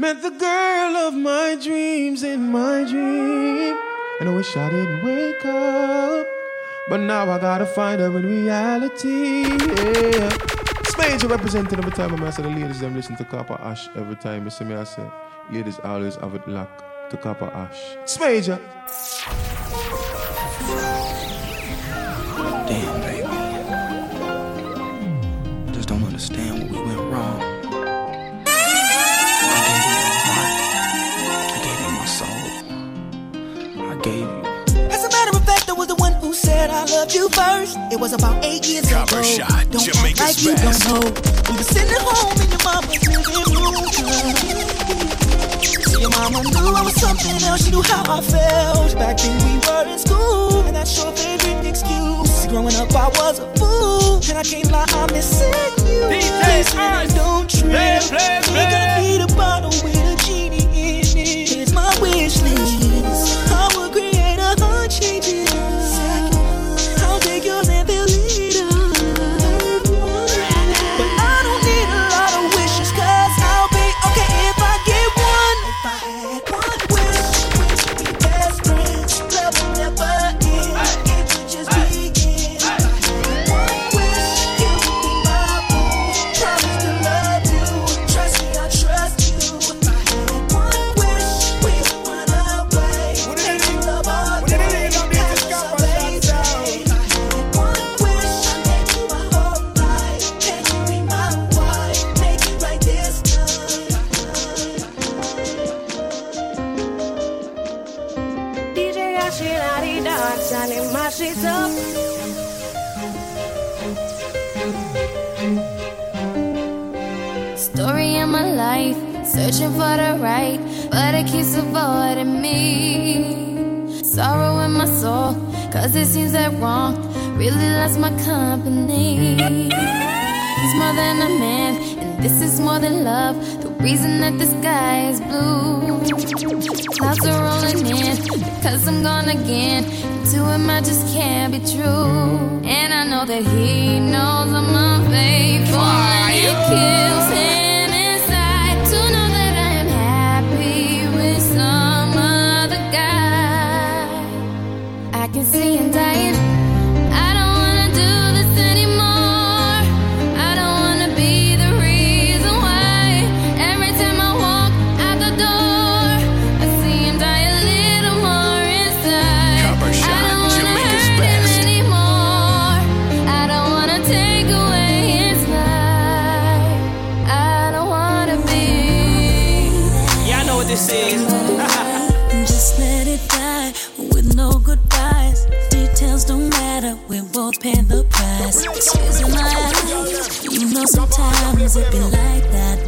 Met the girl of my dreams in my dream. And I wish I didn't wake up. But now I gotta find her in reality. Yeah. Spades representing every time I say the ladies them listen to Copper Ash every time. You see me I say ladies always have it locked to Copper Ash. Smager. Damn, I loved you first. It was about eight years Copper ago. shot, don't Jamaica's act like you best. don't know. We were sitting at home in your mama's living room. See, your mama knew I was something else. She knew how I felt. Back then we were in school, and that's your favorite excuse. Growing up, I was a fool, and I can't lie, I'm missing you. Listen and don't trip. Ain't gonna need a bottle with cause it seems that wrong really loves my company. He's more than a man, and this is more than love. The reason that the sky is blue. Clouds are rolling in, because I'm gone again. To him, I just can't be true. And I know that he knows I'm unfaithful. And it kills him price. Tears my eyes, you know sometimes it be like that,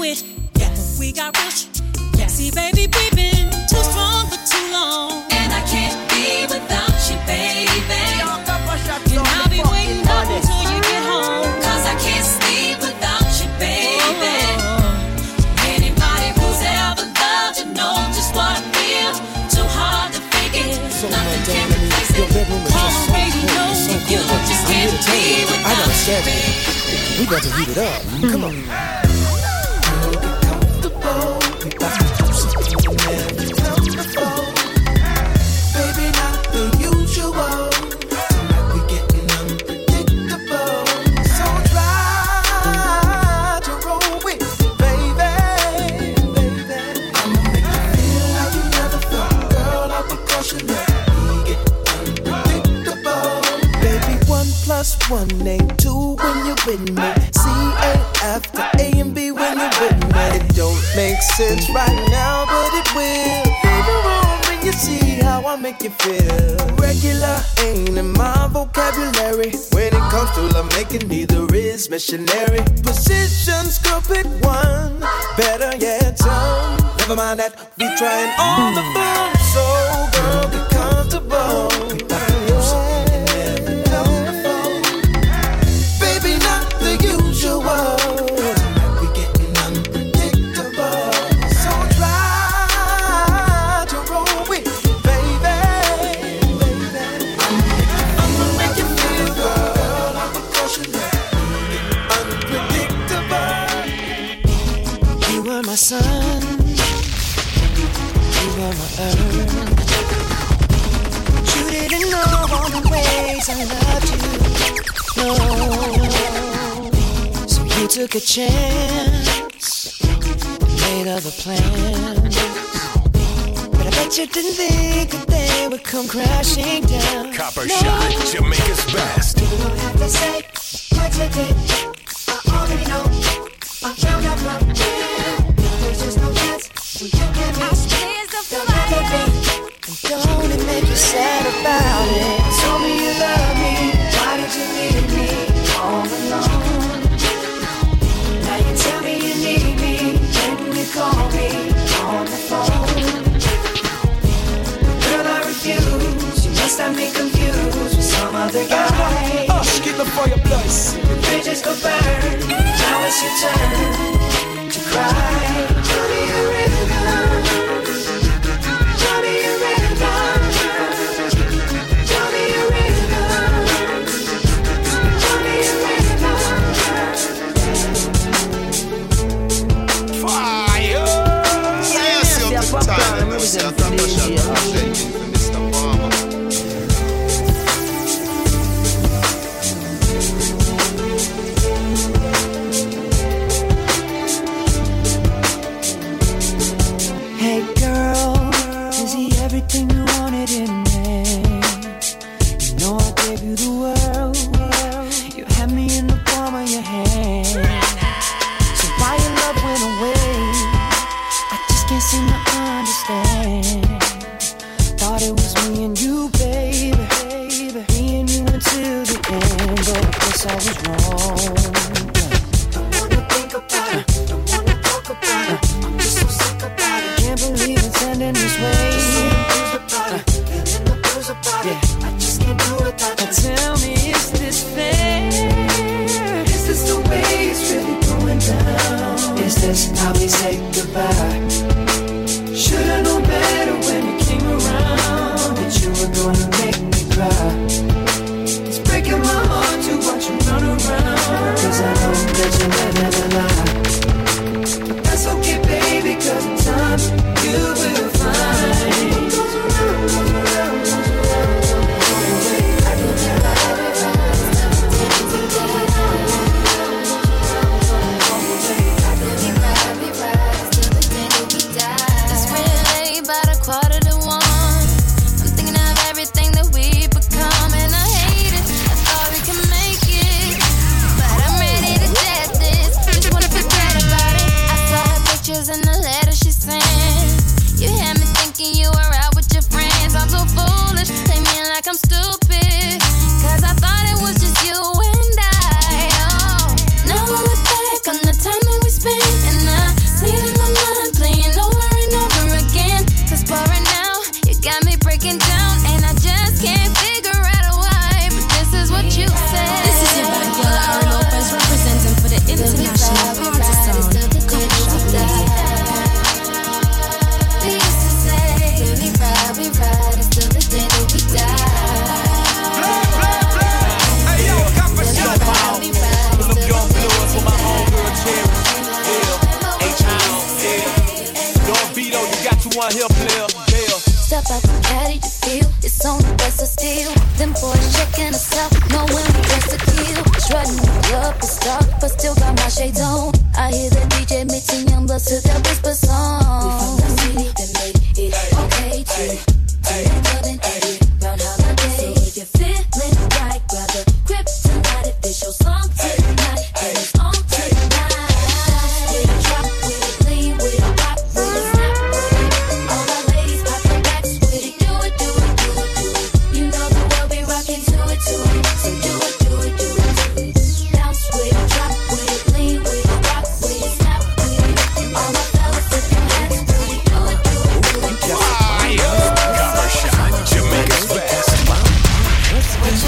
we've been through it. Yes, we got rich. Yes, see, baby, we've been too strong for too long. And I can't be without you, baby. And I'll be waiting up until you get home. Cause I can't sleep without you, baby. Anybody who's ever loved you know just what I feel. Too hard to fake it. Nothing can replace it. Call radio if you just can't be I without gotta you, baby. We got to heat it up. Come on. Mm. one ain't two when you're with me. C ain't after A and B when you're with me. It don't make sense right now, but it will. Later when you see how I make you feel. Regular ain't in my vocabulary. When it comes to love making, neither is missionary. Positions Girl, pick one. Better yet, some. Never mind that we trying all the fun. So girl, be comfortable. took a chance, made of a plan. But I bet you didn't think that they would come crashing down. Copper no. shot.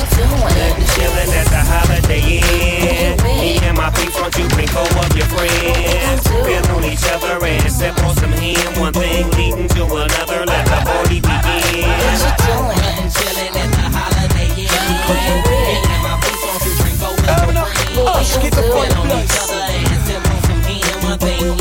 you doing? At the Holiday Inn. Me and my you bring your friends. On each other and sip on some hen. One thing to another, let the party begin. What you doing? At the Holiday Inn. Me and my you bring your friends. On each other and sip on some hen. One thing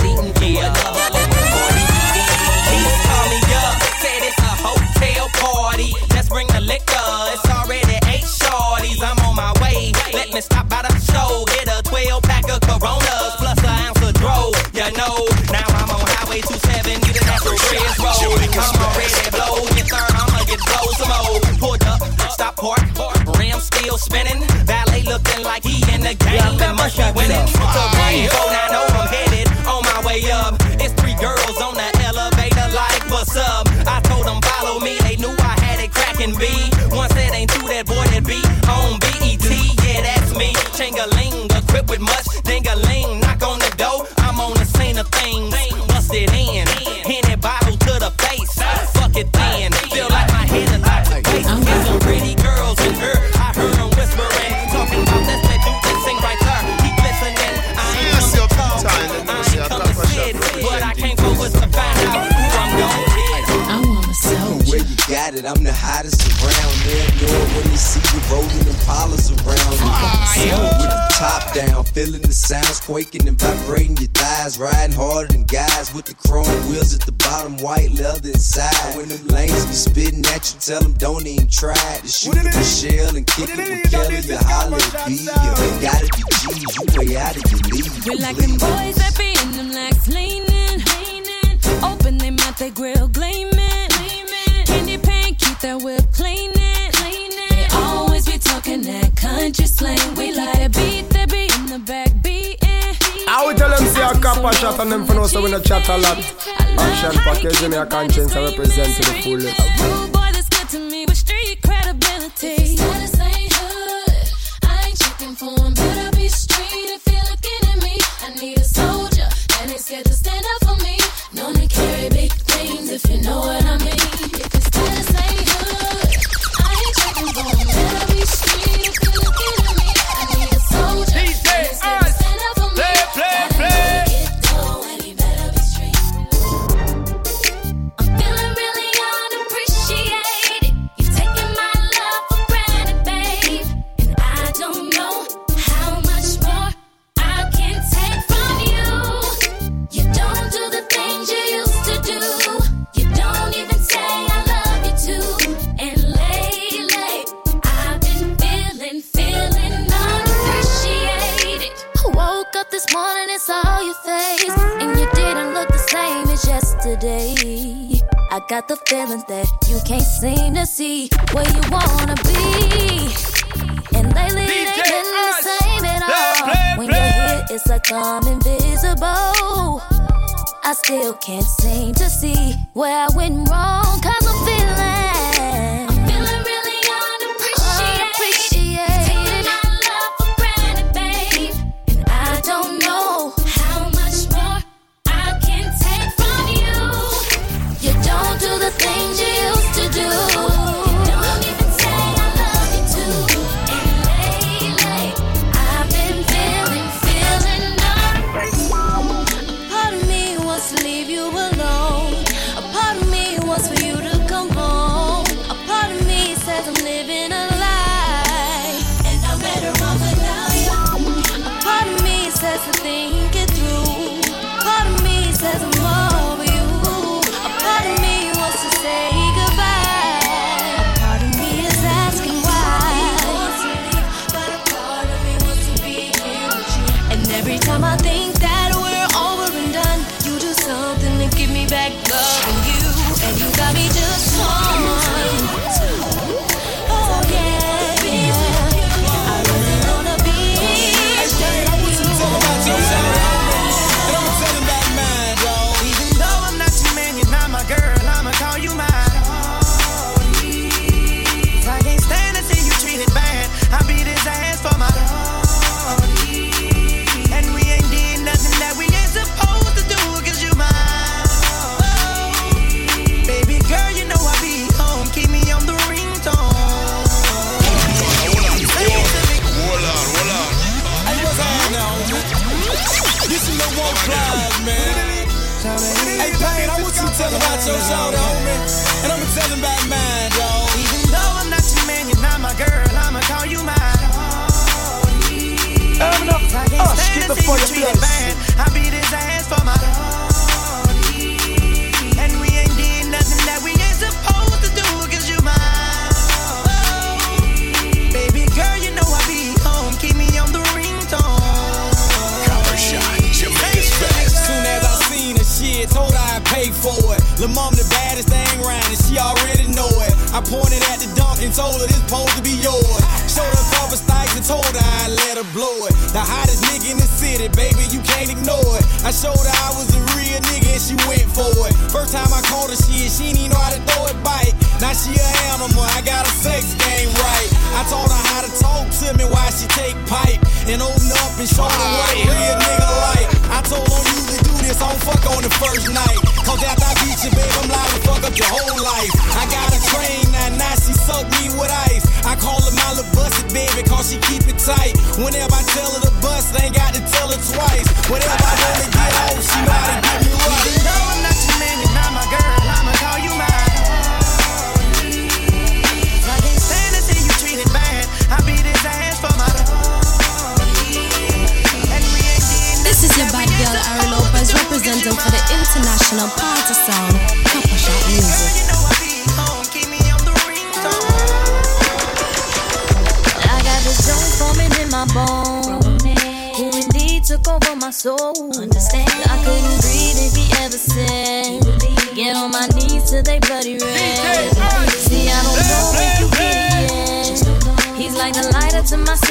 looking like he in the game. Yeah, that must be winning. So rainbow, I know I'm headed on my way up. It's three girls on the elevator, like, what's up? I told them, follow me. They knew I had it cracking B. Once it ain't true, that boy that be on BET. Yeah, that's me. Chingaling, equipped with much when they see you rolling them piles around you. Smoke with the top down, feeling the sounds quaking and vibrating your thighs. Riding harder than guys with the chrome wheels at the bottom, white leather inside. When them lanes be spitting at you, tell them don't even try to shoot with the shell and kick it, it with Kelly or holler at B. You gotta be G's, you way out of your league. You're like them boys that be in them legs leaning, leaning. Open them out, they grill gleaming. Candy paint, keep that whip cleaning. Country slang, we like beat the beat in the back beat. Eh. I would tell them see a copper shot and them for no so we no chat a lot. Action package in your conscience I represent to the fullest. kids. to myself.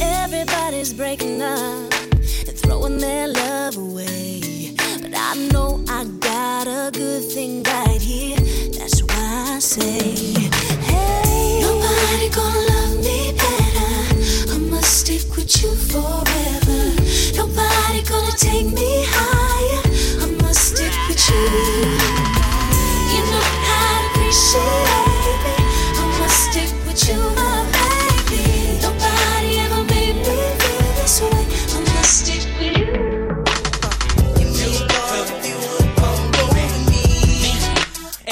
Everybody's breaking up and throwing their love away. But I know I got a good thing right here. That's why I say.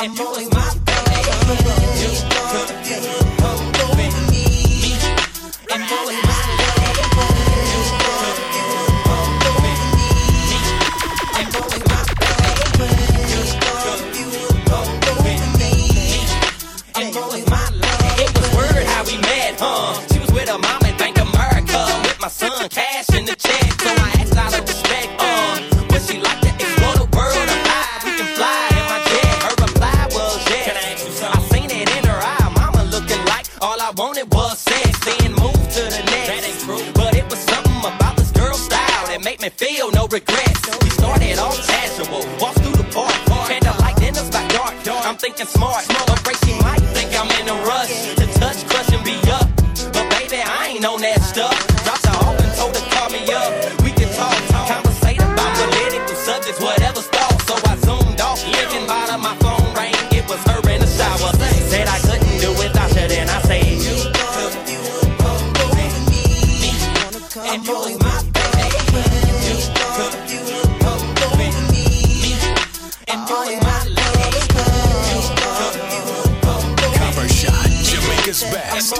and you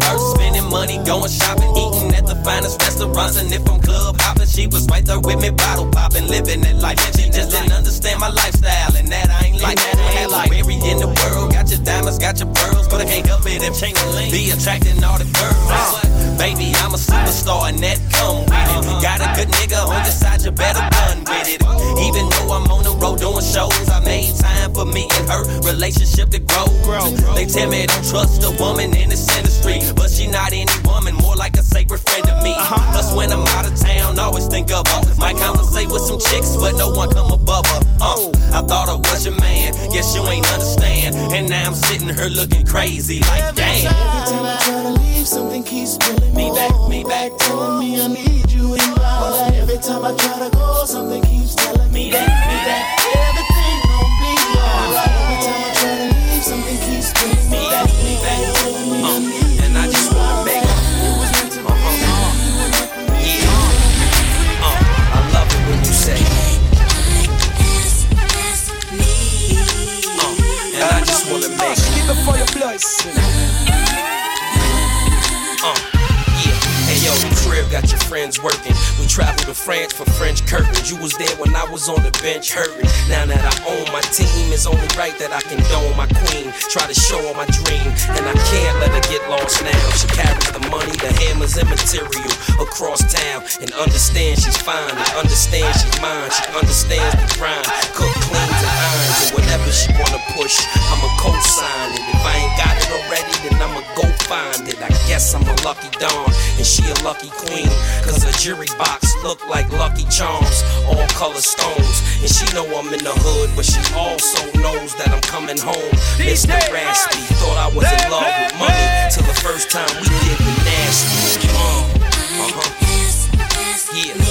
first, spending money, going shopping, eating at the finest restaurants. And if I'm club hopping, she was right there with me, bottle popping, living that life. She just didn't understand my lifestyle, and that I ain't like that. I ain't like every in the world. Got your diamonds, got your pearls, but I can't help it if be attracting all the girls. Uh. Baby, I'm a superstar, and that come with it. Uh-huh. Got a good nigga on your side, you better run with it. Even though I'm on the road doing shows, I made time for me and her relationship to grow. They tell me don't trust a woman in this industry, but she not any woman, more like a sacred friend to me. Uh-huh. Plus, when I'm out of town, always think of her. Might conversate with some chicks, but no one come above her. Uh, oh. I thought I was your man, guess you ain't understand. And now I'm sitting here looking crazy, like damn. Every time I try to leave, something keeps pulling me back, me back, telling me I need you in my life. Every time I try to go, something keeps telling me that, me that for. Uh, yeah. Hey yo, the crib got your friends working. We traveled to France for French curtains. You was there when I was on the bench hurting. Now that I own my team, it's only right that I can condone my queen. Try to show her my dream, and I can't let her get lost now. She carries the money, the hammers, and material across town. And understand she's fine, and understand she's mine. She understands the grind, lucky dawn, and she a lucky queen. Cause her jury box look like lucky charms, all color stones. And she know I'm in the hood, but she also knows that I'm coming home. Mr. Raspy thought I was in love with money till the first time we did the nasty. Uh, uh-huh. Yeah.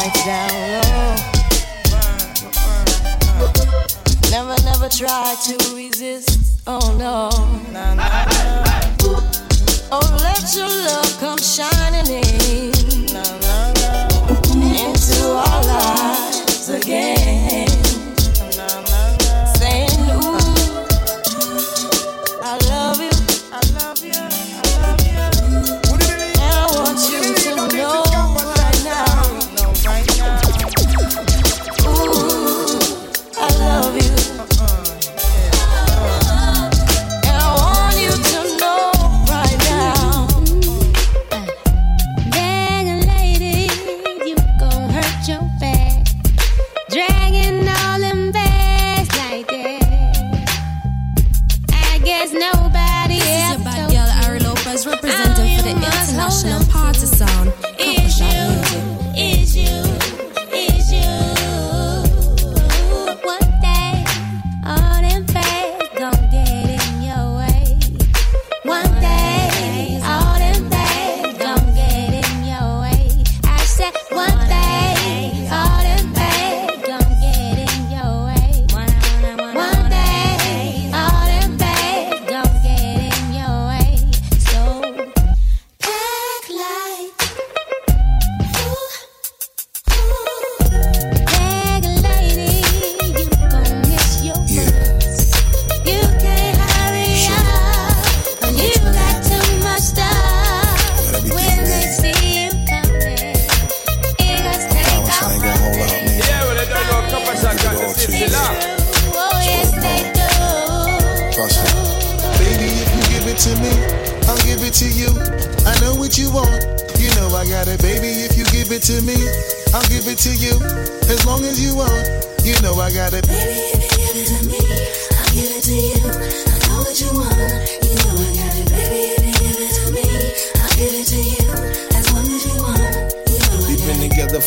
Right down low. Never, never try to resist. Oh no. Oh, let your love come shining in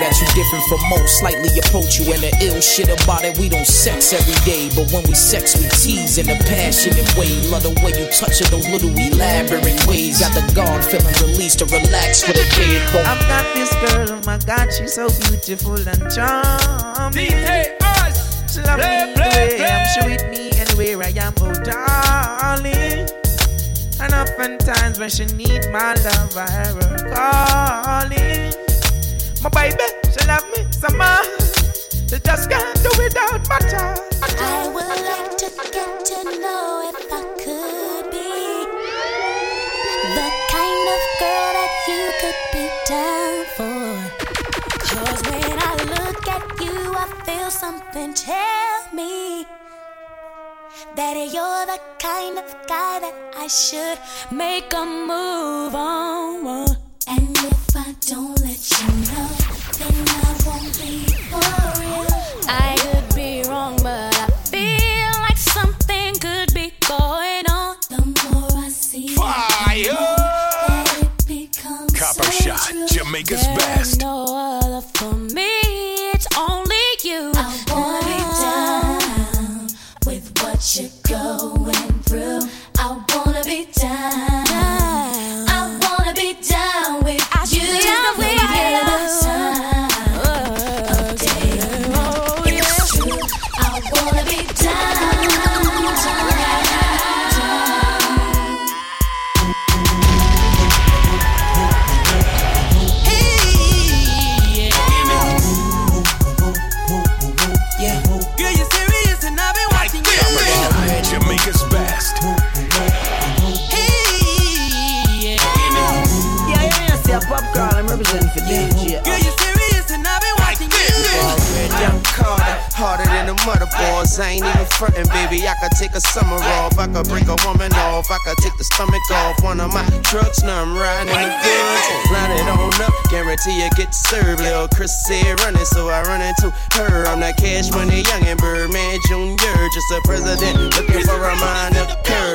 that you different from most, slightly approach you. And the ill shit about it, we don't sex every day. But when we sex, we tease in a passionate way. Love the way you touch it, those little elaborate ways. Got the guard feeling released to relax for the day. Go. I've got this girl, oh my god, she's so beautiful and charming. She love me the way I am, she with me anywhere I am, oh darling. And oftentimes when she need my love, I hear her calling. My baby, she love me so much. She just can't do without my touch. I would like to get to know if I could be the kind of girl that you could be down for. Cause when I look at you, I feel something tell me that you're the kind of guy that I should make a move on. And if I don't let you know, then I won't be could be wrong, but I feel like something could be going on. The more I see, fire. It becomes Copper so shot, true. Jamaica's best. No other for me. It's only you. I wanna down with what you're going. could break a woman off. I could take the stomach off. One of my trucks, now I'm riding the goods. Line it on up, guarantee you get served. Lil' Chris said running, so I run into her. I'm that cash money youngin' Birdman Jr., just a president looking for a minor curve.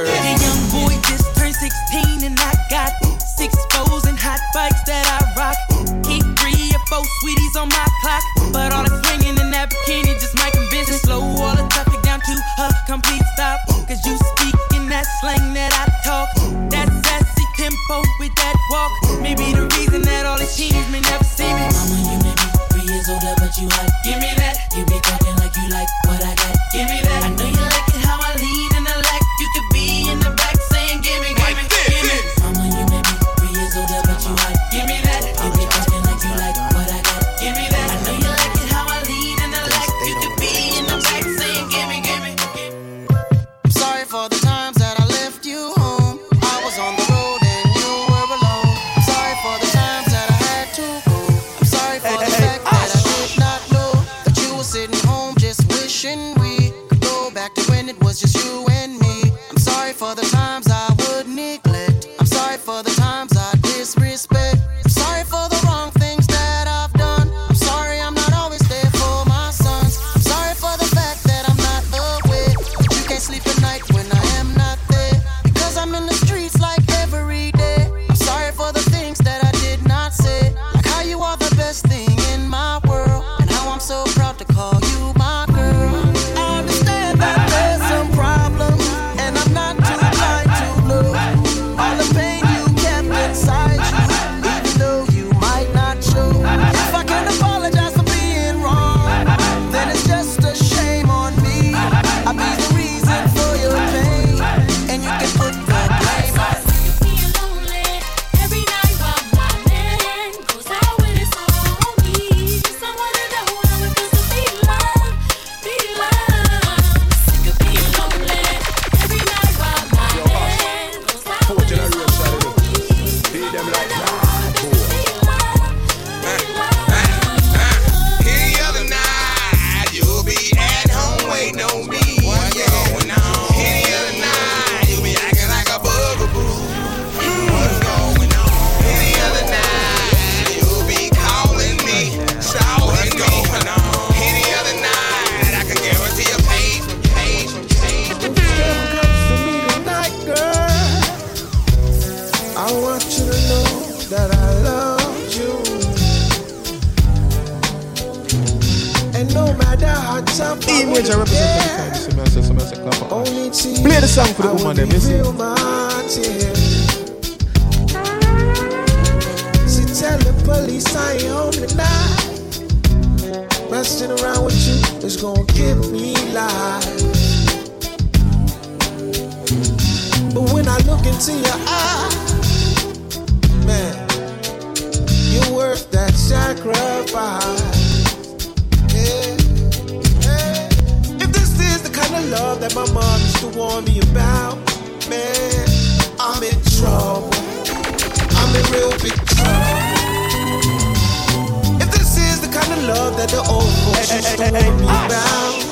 that the old folks used to me about.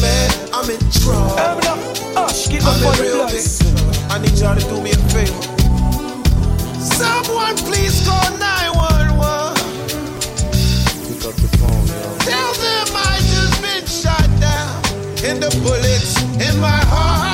Man, I'm in trouble. I'm in real big I need y'all to do me a favor. Someone please call 911. Pick up the phone, yo. Tell them I just been shot down. And the bullets in my heart.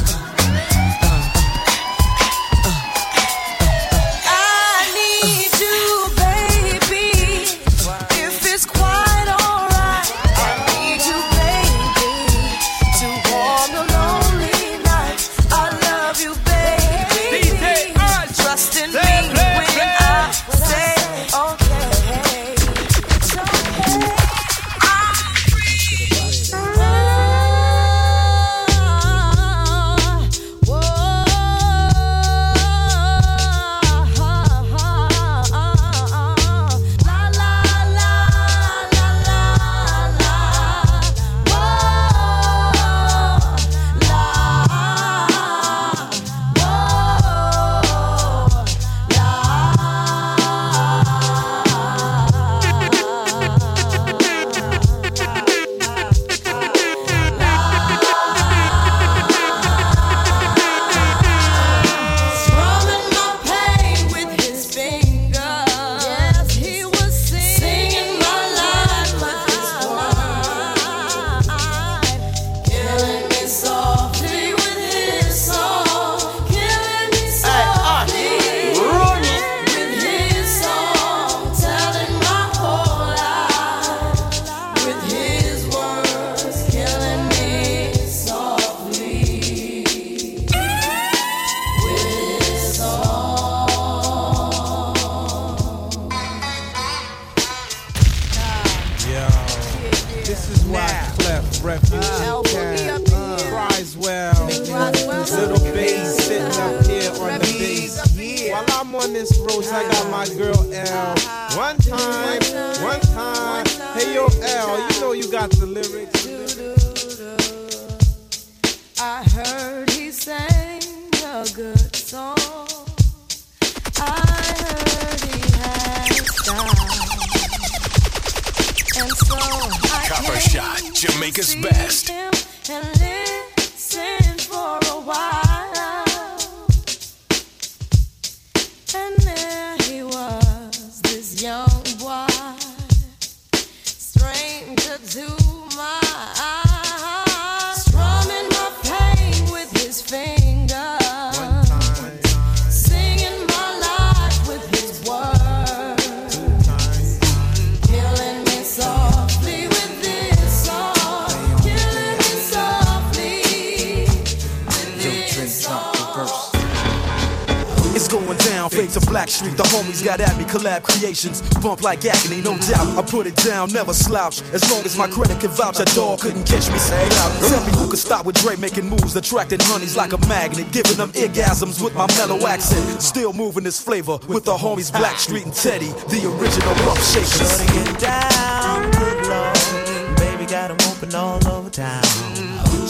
Bump like agony, no doubt. I put it down, never slouch. As long as my credit can vouch, a dog couldn't catch me. Say it. Tell me who could stop with Dre making moves, attracting honeys like a magnet, giving them orgasms with my mellow accent. Still moving this flavor with the homies Blackstreet and Teddy, the original rough shakers. Shorty get down, good lord. Baby got 'em open all over town.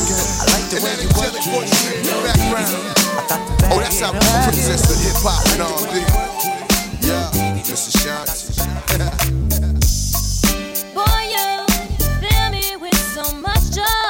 I like the way you work it, no diggity. I got to oh, bag Oh, that's how up. Princess of hip hop and R&B. Yeah, Mr. Shanti. Boy, you fill me with so much joy.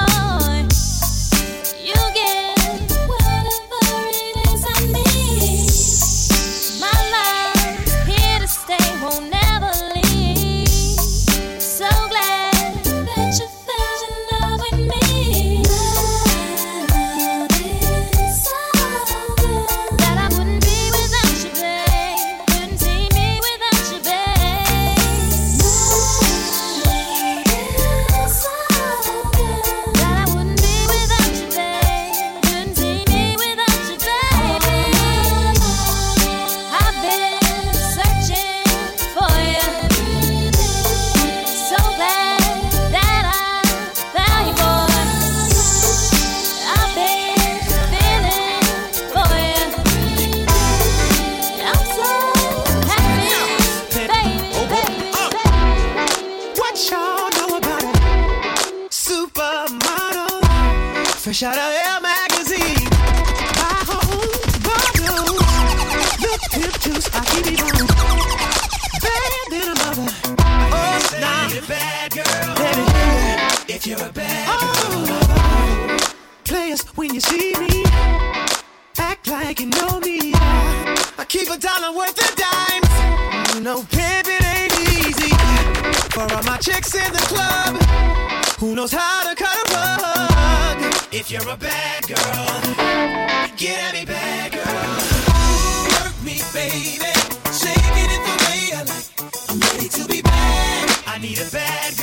Fresh out of Air magazine. My home bottle. Look, pimp juice, I keep it on. Bad than a mother. Oh, nah. bad girl. Baby, yeah. If you're a bad oh. Players, when you see me, act like you know me. I keep a dollar worth of dimes. No pimping ain't easy. For all my chicks in the club, who knows how to cut a rug? If you're a bad girl, get at me, bad girl. Work me, baby. Shaking it the way I like. I'm ready to be bad. I need a bad girl.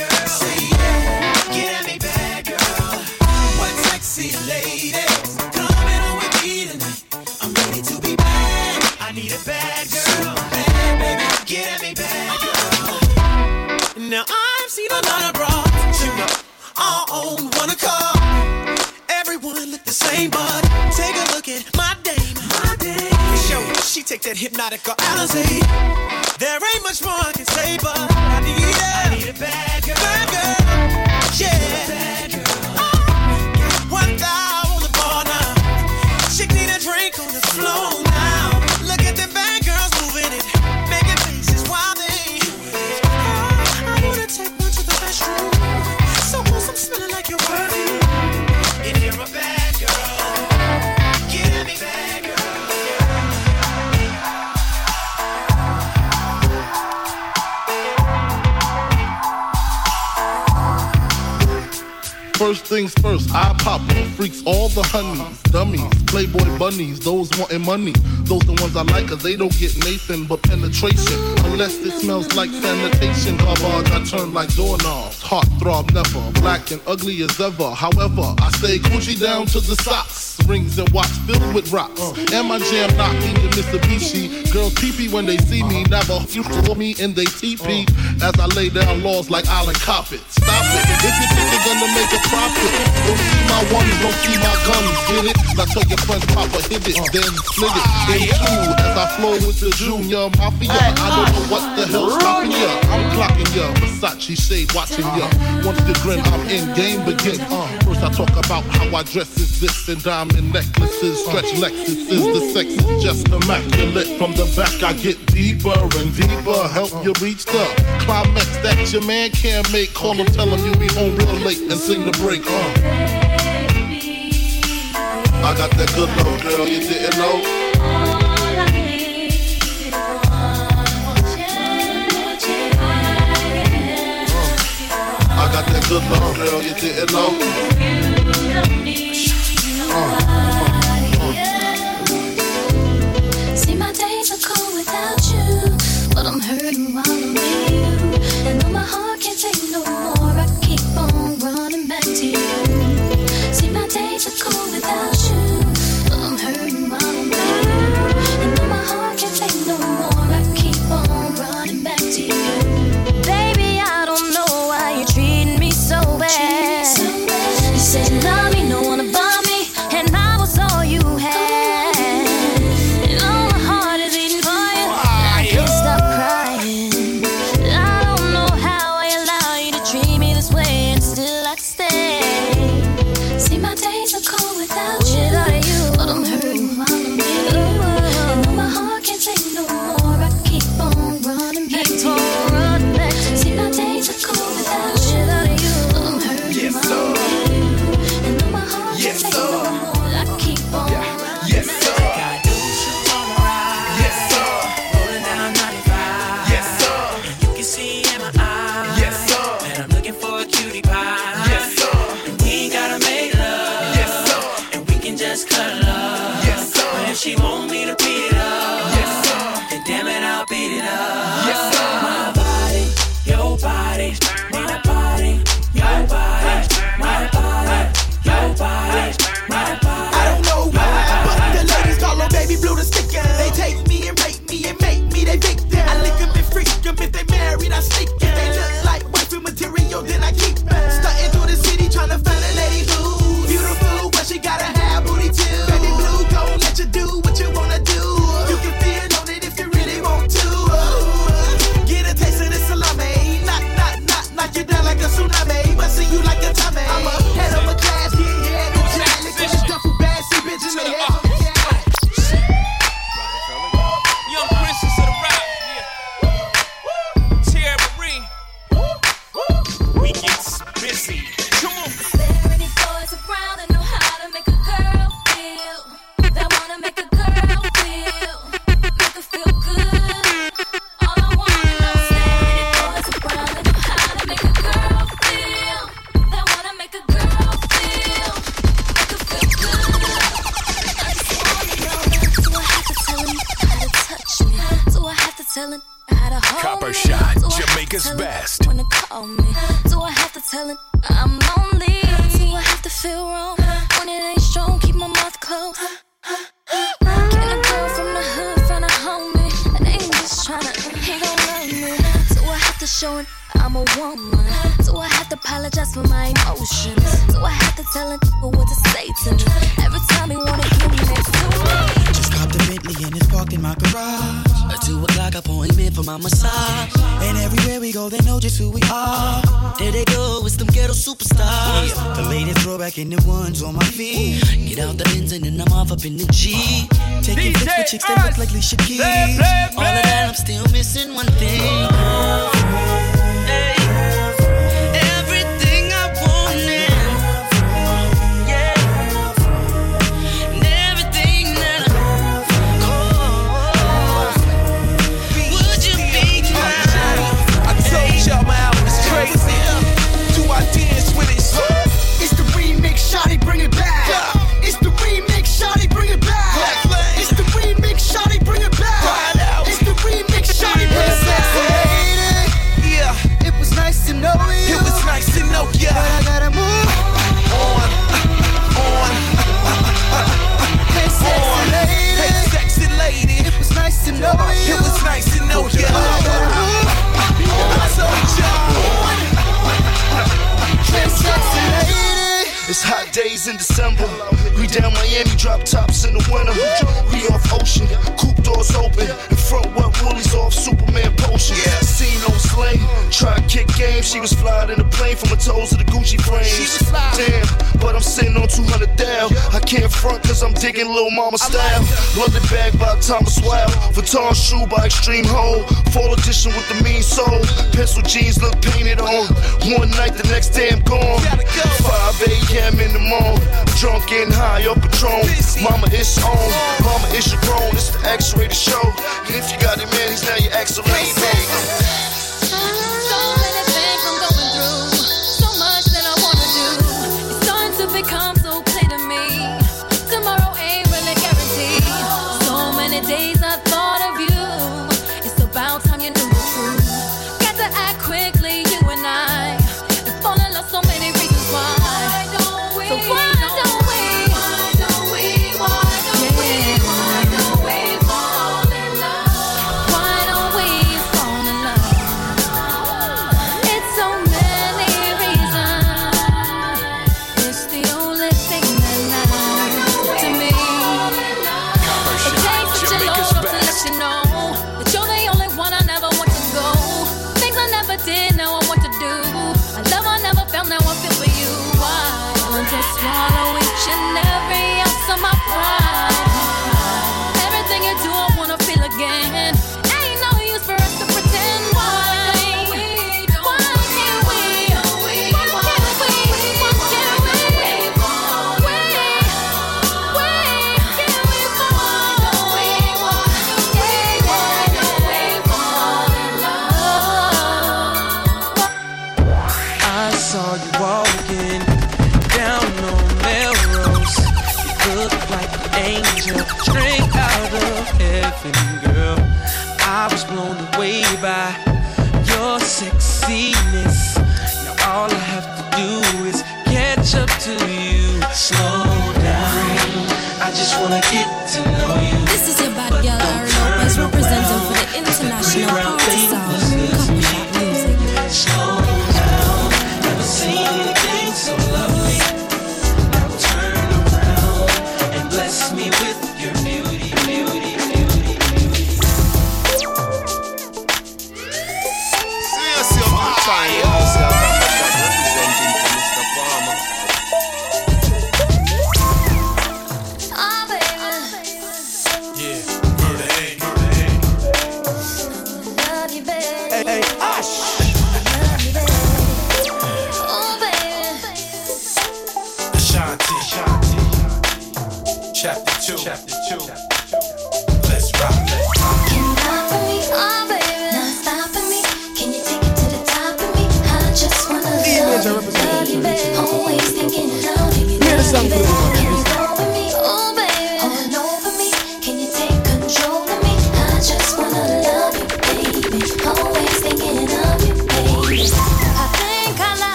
Hypnotic or There ain't much more I can say, but things first, I pop em. Freaks all the honeys, dummies. Playboy bunnies, those wanting money. Those the ones I like, cause they don't get Nathan but penetration. Unless it smells like sanitation. Garbage, I turn like doorknobs. Heartthrob never. Black and ugly as ever. However, I stay Coogi down to the socks. Rings and watch filled with rocks. And my jam knocking in Mitsubishi. Girls pee when they see me. Never future for me in they teepee. As I lay down laws like Island it. Stop it. If you think you're gonna make a profit, don't see my ones, don't see my guns. Get it? I tell you punch Papa hit it, uh, then flip it. Ah, then cool as I flow with the junior mafia. I don't know what the hell's popping ya. I'm clocking ya, Versace shade watching ya. Once you grin, I'm in game begin. Uh, first I talk about how I dress is this and diamond necklaces, stretch Lexus is the sex is just immaculate. From the back I get deeper and deeper, help you reach the climax that your man can't make. Call him, tell him you be home real late and sing the break. Uh. I got that good love, girl, you didn't know. I got that good love, girl, you didn't know. See, my days are cold without you, but I'm hurting while I'm missing one thing. Vuitton shoe by Extreme Hole.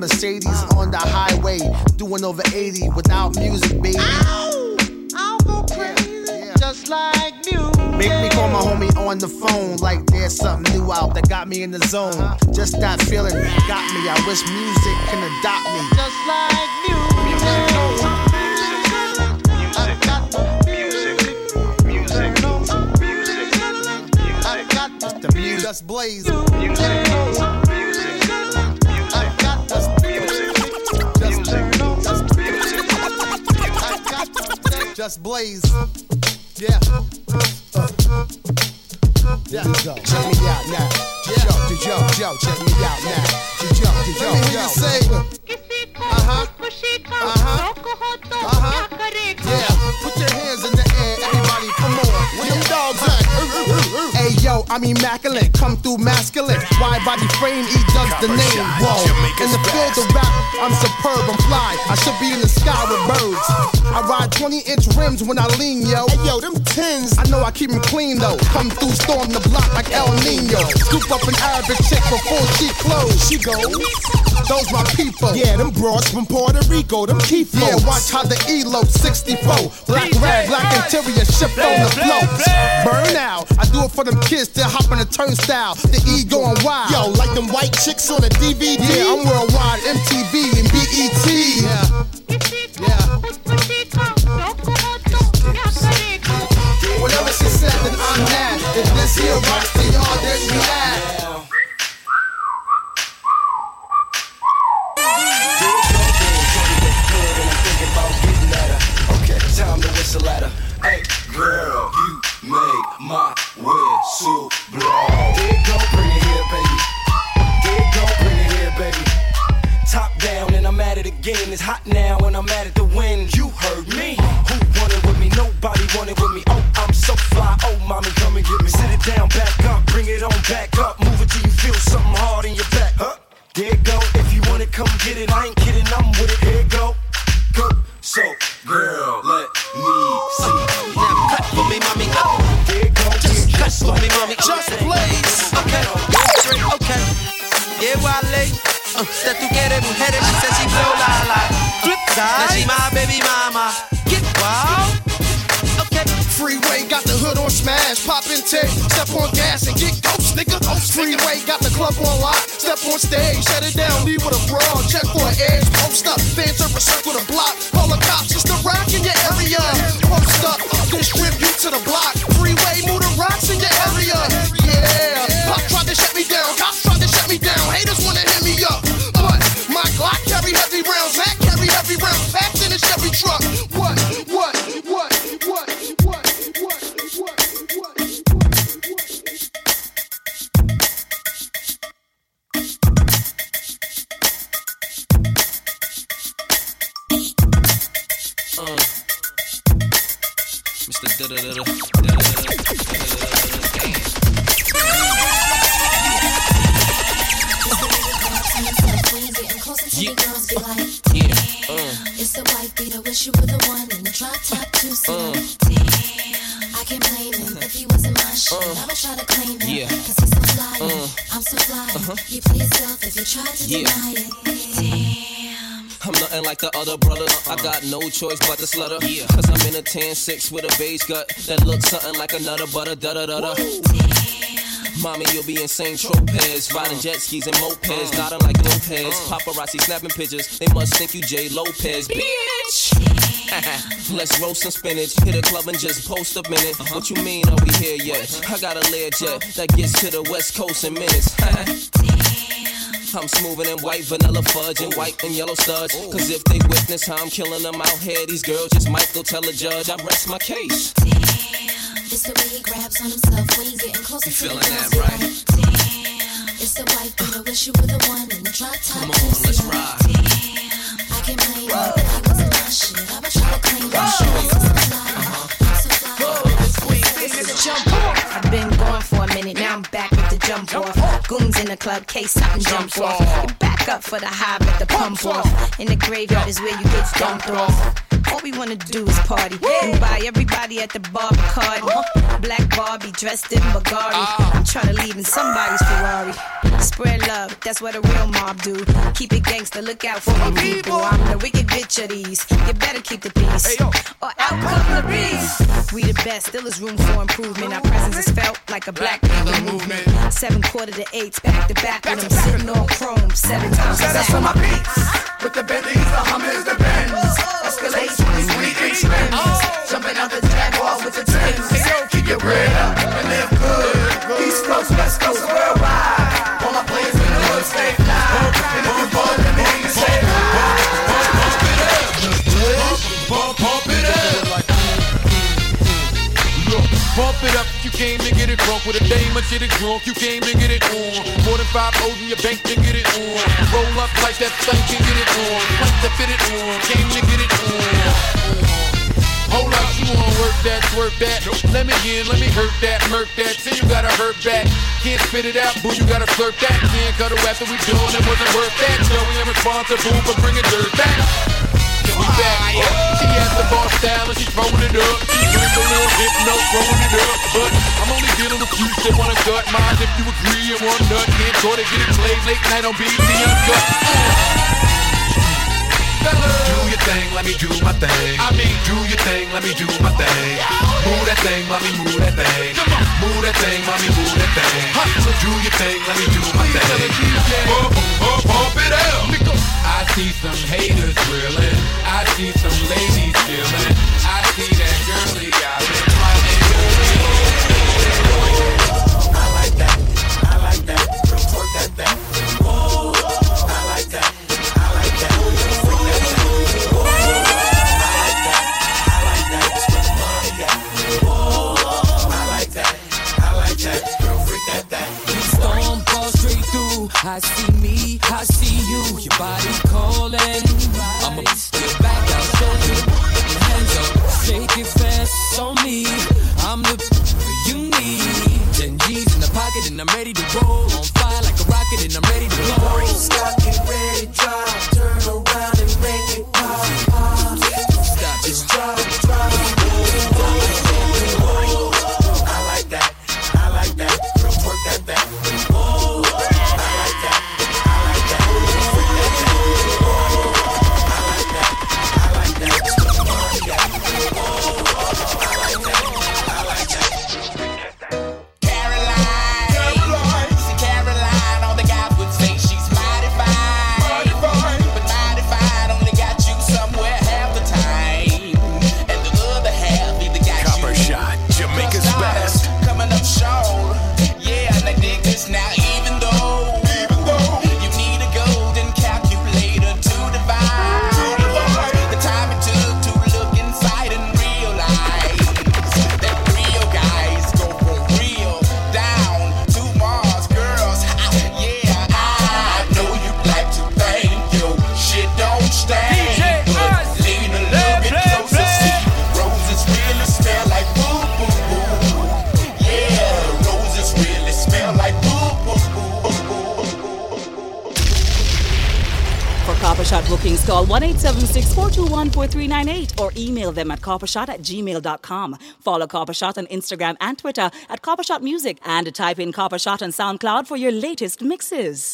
Mercedes on the highway, doing over 80 without music, baby. Ow, I'll go crazy, just like music. Make me call my homie on the phone, like there's something new out that got me in the zone. Uh-huh. Just that feeling got me. I wish music can adopt me, just like music. music. Just blaze. Music. Just Blaze. Yeah. Yeah. Check me out now. Yo, yo, yo, yo, check me out now. Yo, yo, yo, Let me hear you say. Uh-huh. Uh-huh. Uh-huh. Yeah. Put your hands in the air, everybody. Come on. Where them dogs at? Hey yo, I'm immaculate, come through masculine. Wide body frame, E does the name. Whoa, in the field of rap, I'm superb, I'm fly. I should be in the sky with birds. I ride 20 inch rims when I lean, yo. Hey yo, them tins. I know I keep them clean though. Come through, storm the block like El Nino. Scoop up an Arabic chick before she close. She goes. Those my people. Yeah, them broads from Puerto Rico, them key Yeah, watch how the ELO 64. Black rag, black interior, shift on the flow. Burn out. I do it for them kids that hop on the turnstile. The E going wild. Yo, like them white chicks on a DVD. Yeah, I'm worldwide, MTV and BET. Yeah. Yeah. Whatever she said, then I'm mad. If this here rocks to y'all, then you mad. Okay, time to whistle at her. Hey, girl, you make my whistle blow. There go, bring it here, baby. There go, bring it here, baby. Top down and I'm at it again. It's hot now and I'm at it to win. You heard me. Who wanted with me? Nobody wanted with me. Oh, I'm so fly. Oh, mommy, come and get me. Sit it down, back up, bring it on back up. Move it till you feel something hard in your back. Huh? There go. If you want it, come get it. I ain't kidding. I'm with it. Here you go. Go. So, girl, let Uh, usted tú quieres mujeres, she said she blow la la. Flip side. Now she my baby mama. Get wild. Okay. Freeway got the hood on smash, pop and take, step on gas and get ghost, nigga. Ghost Freeway got the club on lock, step on stage, shut it down, leave with a brawl, check for an edge, post up, fans ever circle the block, call the cops, it's the rock in your area. Post up, distribute to the block, Yeah. I'm nothing like the other brother. I uh-uh. got no choice but to slutter. Yeah. Cause I'm in a 10-6 with a beige gut that looks something like another butter da da da da. Mommy, you'll be in Saint-Tropez. Riding uh-uh. jet skis and mopeds, uh-uh. nodding like Lopez. Paparazzi snapping pictures, they must think you Jay Lopez. Bitch! Let's roast some spinach. Hit a club and just post a minute. Uh-huh. What you mean, are we here yet? Uh-huh. I got a Learjet uh-huh. that gets to the west coast in minutes. I'm smoothing in white vanilla fudge and white and yellow studs. Cause if they witness how I'm killing them out here, these girls just might go tell a judge. I rest my case. It's the way he grabs on himself when he's getting closer You to the feeling girls. that, right? Damn, it's the white beat, I wish you were the one in the drop top Come on, let's seat. ride. I can't blame him if he wasn't my shit. I'ma try to claim him. Sure, he's so fly. I've been gone for a minute, now I'm back with the jump off. Goons in the club, case something jump off. You back up for the high, but the pump off. In the graveyard is where you get dumped off. All we wanna do is party and buy everybody at the bar Bacardi. Uh-huh. Black Barbie dressed in Bulgari. Ah. I'm trying to leave in somebody's Ferrari. Spread love, that's what a real mob do. Keep it gangster, look out for my people. I'm the wicked bitch of these. You better keep the peace, or out come the beast. We the best, still is room for improvement. Our presence is felt like a black people movement. Seven quarter to eights, back to back with them sitting on chrome seven times. Set us on my beats with the Bentleys, the Hummers, the Benz. Oh, oh, oh. Escalade 23 trims. Jumping out the Jaguar with the Timbs. Hey, yo, keep your bread up and live good. East Coast, West Coast, worldwide. All my players in the hood stay fly. Pump it up, you came to get it drunk with a dame or shit it drunk. You came to get it on. More than five O's in your bank to get it on. Roll up like that thing can get it on. Plank to fit it on. Came to get it on. Hold up, you wanna work that, twerk that. Let me in, let me hurt that, murk that. Say you gotta hurt back. Can't spit it out, boo, you gotta slurp that. Can't cut it after we done, it wasn't worth that. So we ain't responsible for bringing dirt back. Back. She has the bar style and she's throwing it up. She drink a little hypno, throwing it up. But I'm only dealing with freaks that wanna cut mine. If you agree and one nut, can't go to get it played late night on BET Uncut. Do your thing, let me do my thing. I mean, do your thing, let me do my thing. Move that thing, mommy, move that thing. Move that thing, mommy, move that thing. Do your thing, let me do my thing. Pump, pump, pump it up. I see some haters drilling. I see some ladies chilling. I see that girly email them at coppershot at gmail.com. Follow Coppershot on Instagram and Twitter at Copper Shot Music and type in Coppershot on SoundCloud for your latest mixes.